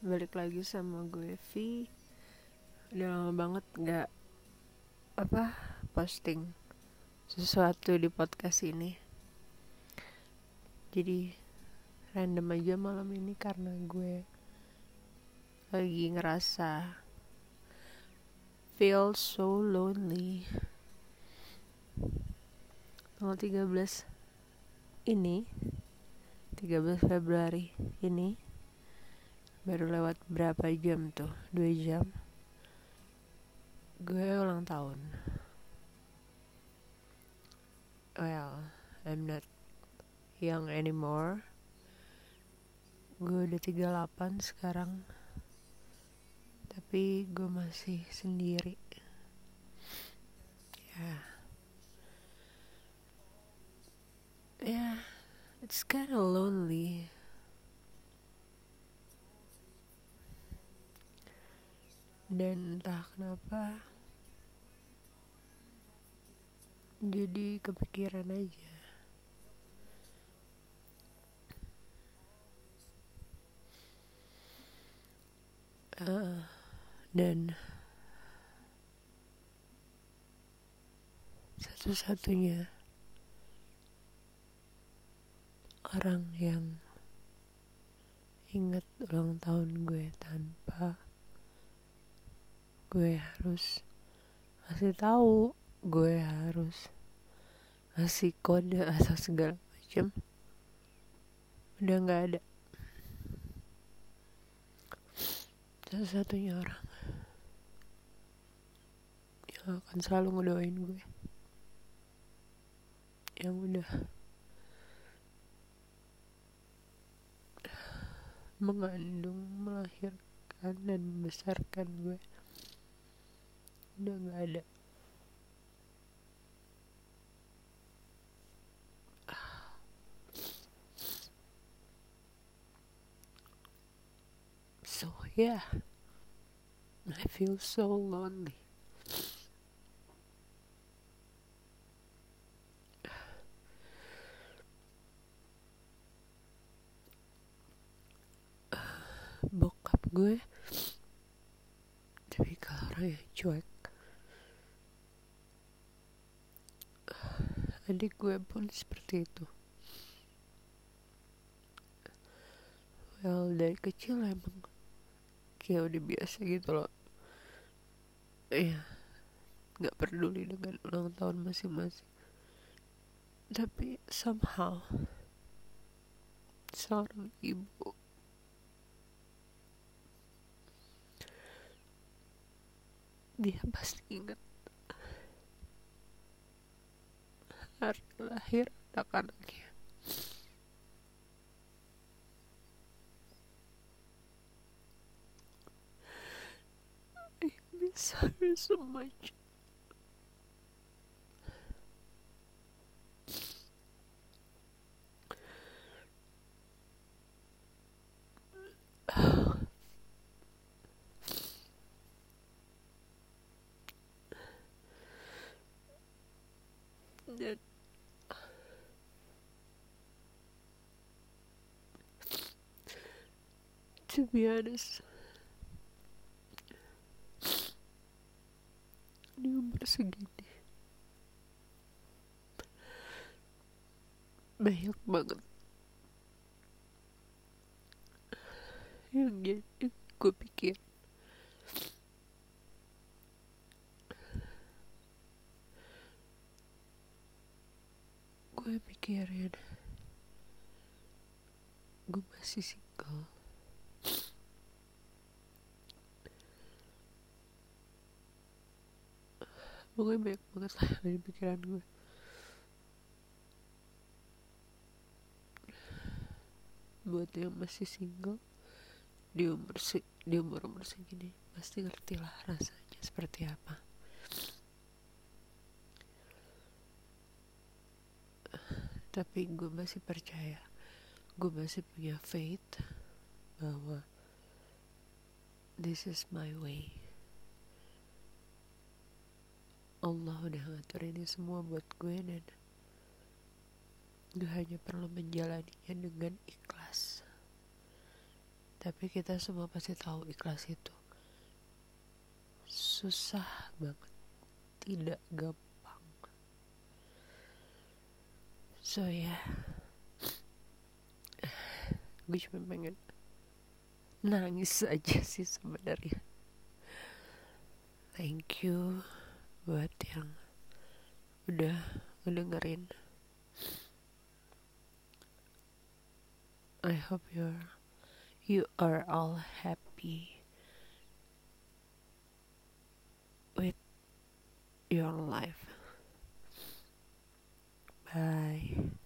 balik lagi sama gue V. Udah lama banget nggak apa posting sesuatu di podcast ini. Jadi random aja malam ini karena gue lagi ngerasa feel so lonely. Tanggal 13 ini 13 Februari ini baru lewat berapa jam tuh? Dua jam? Gue ulang tahun. Well I'm not young anymore. Gue udah 38 sekarang. Tapi gue masih sendiri. Ya. Yeah. ya yeah, it's kind of lonely dan entah kenapa jadi kepikiran aja. Uh, dan satu-satunya orang yang ingat ulang tahun gue tanpa gue harus kasih tahu gue harus ngasih kode atau segala macam udah nggak ada. Satu-satunya orang yang akan selalu ngedoain gue. Yang udah mengandung melahirkan dan membesarkan gue udah so yeah. I feel so lonely. Bokap gue tapi orang yang cuek adik gue pun seperti itu. Well dari kecil emang kayak udah biasa gitu loh. Iya nggak peduli dengan ulang tahun masing-masing. Tapi somehow seorang ibu dia pasti ingat hari lahir anak-anaknya I miss her so much. Dan to be honest. Di umur segini banyak banget. Yang jadi gue pikir. Gue pikirin. Gue masih single pokoknya banyak banget lah dari pikiran gue. Buat yang masih single di umur se di umur umur segini pasti ngerti lah rasanya seperti apa. Tapi gue masih percaya gue masih punya faith bahwa this is my way Allah udah ngatur ini semua buat gue dan gue hanya perlu menjalaninya dengan ikhlas. Tapi kita semua pasti tahu ikhlas itu susah banget tidak gampang. So ya. Yeah. gue cuma pengen nangis aja sih sebenarnya. Thank you buat yang udah ngedengerin I hope you're you are all happy with your life. Bye.